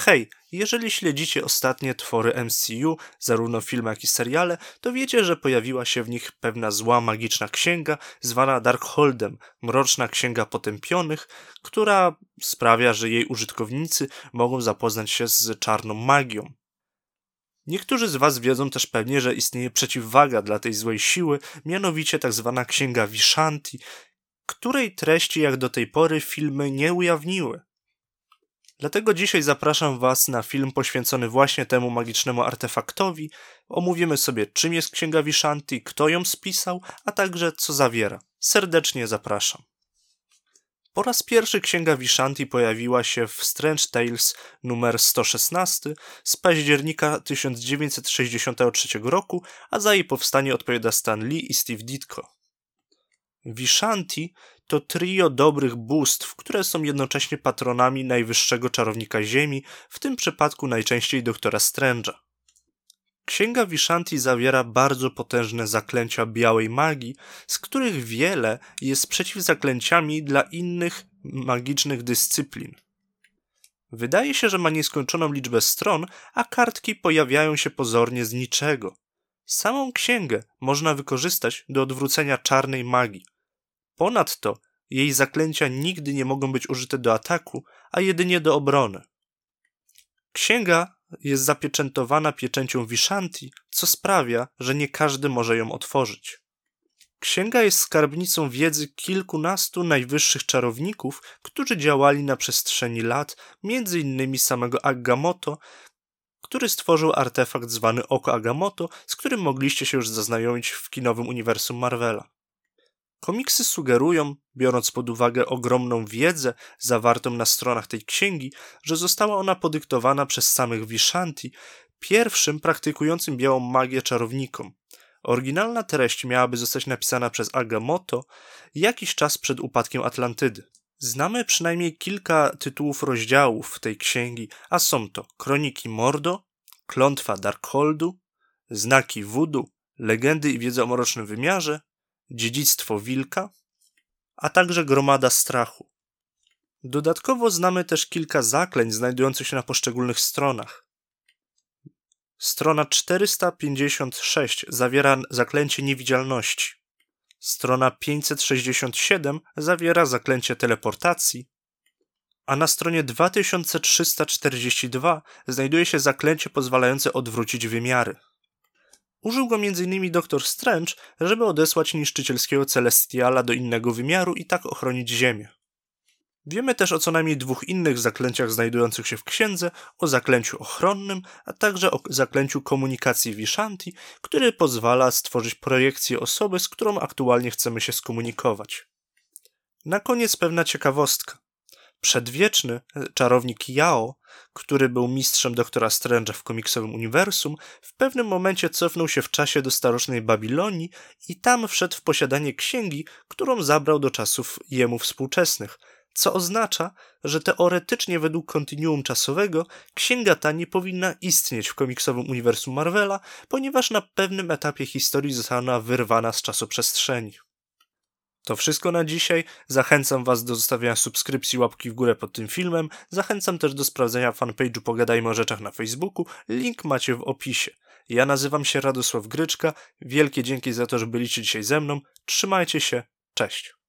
Hej, jeżeli śledzicie ostatnie twory MCU, zarówno filmy jak i seriale, to wiecie, że pojawiła się w nich pewna zła magiczna księga zwana Darkholdem, mroczna księga potępionych, która sprawia, że jej użytkownicy mogą zapoznać się z czarną magią. Niektórzy z Was wiedzą też pewnie, że istnieje przeciwwaga dla tej złej siły, mianowicie tzw. Tak księga Vishanti, której treści jak do tej pory filmy nie ujawniły. Dlatego dzisiaj zapraszam Was na film poświęcony właśnie temu magicznemu artefaktowi. Omówimy sobie, czym jest Księga Vishanti, kto ją spisał, a także co zawiera. Serdecznie zapraszam. Po raz pierwszy Księga Vishanti pojawiła się w Strange Tales numer 116 z października 1963 roku, a za jej powstanie odpowiada Stan Lee i Steve Ditko. Vishanti to trio dobrych bóstw, które są jednocześnie patronami najwyższego czarownika Ziemi, w tym przypadku najczęściej doktora Strange'a. Księga Vishanti zawiera bardzo potężne zaklęcia białej magii, z których wiele jest przeciwzaklęciami dla innych magicznych dyscyplin. Wydaje się, że ma nieskończoną liczbę stron, a kartki pojawiają się pozornie z niczego. Samą księgę można wykorzystać do odwrócenia czarnej magii. Ponadto jej zaklęcia nigdy nie mogą być użyte do ataku, a jedynie do obrony. Księga jest zapieczętowana pieczęcią Vishanti, co sprawia, że nie każdy może ją otworzyć. Księga jest skarbnicą wiedzy kilkunastu najwyższych czarowników, którzy działali na przestrzeni lat, innymi samego Agamotto, który stworzył artefakt zwany Oko Agamotto, z którym mogliście się już zaznajomić w kinowym uniwersum Marvela. Komiksy sugerują, biorąc pod uwagę ogromną wiedzę zawartą na stronach tej księgi, że została ona podyktowana przez samych Vishanti, pierwszym praktykującym białą magię czarownikom. Oryginalna treść miałaby zostać napisana przez Agamotto jakiś czas przed upadkiem Atlantydy. Znamy przynajmniej kilka tytułów rozdziałów tej księgi, a są to Kroniki Mordo, Klątwa Darkholdu, Znaki Voodoo, Legendy i wiedza o mrocznym wymiarze, Dziedzictwo Wilka, a także Gromada Strachu. Dodatkowo znamy też kilka zaklęć znajdujących się na poszczególnych stronach. Strona 456 zawiera zaklęcie niewidzialności. Strona 567 zawiera zaklęcie teleportacji, a na stronie 2342 znajduje się zaklęcie pozwalające odwrócić wymiary. Użył go m.in. Doktor Strange, żeby odesłać niszczycielskiego Celestiala do innego wymiaru i tak ochronić Ziemię. Wiemy też o co najmniej dwóch innych zaklęciach znajdujących się w księdze, o zaklęciu ochronnym, a także o zaklęciu komunikacji Vishanti, który pozwala stworzyć projekcję osoby, z którą aktualnie chcemy się skomunikować. Na koniec pewna ciekawostka. Przedwieczny czarownik Yao, który był mistrzem doktora Strange'a w komiksowym uniwersum, w pewnym momencie cofnął się w czasie do starocznej Babilonii i tam wszedł w posiadanie księgi, którą zabrał do czasów jemu współczesnych, co oznacza, że teoretycznie według kontinuum czasowego księga ta nie powinna istnieć w komiksowym uniwersum Marvela, ponieważ na pewnym etapie historii została wyrwana z czasoprzestrzeni. To wszystko na dzisiaj. Zachęcam Was do zostawienia subskrypcji, łapki w górę pod tym filmem. Zachęcam też do sprawdzenia fanpage'u Pogadajmy o rzeczach na Facebooku. Link macie w opisie. Ja nazywam się Radosław Gryczka. Wielkie dzięki za to, że byliście dzisiaj ze mną. Trzymajcie się. Cześć.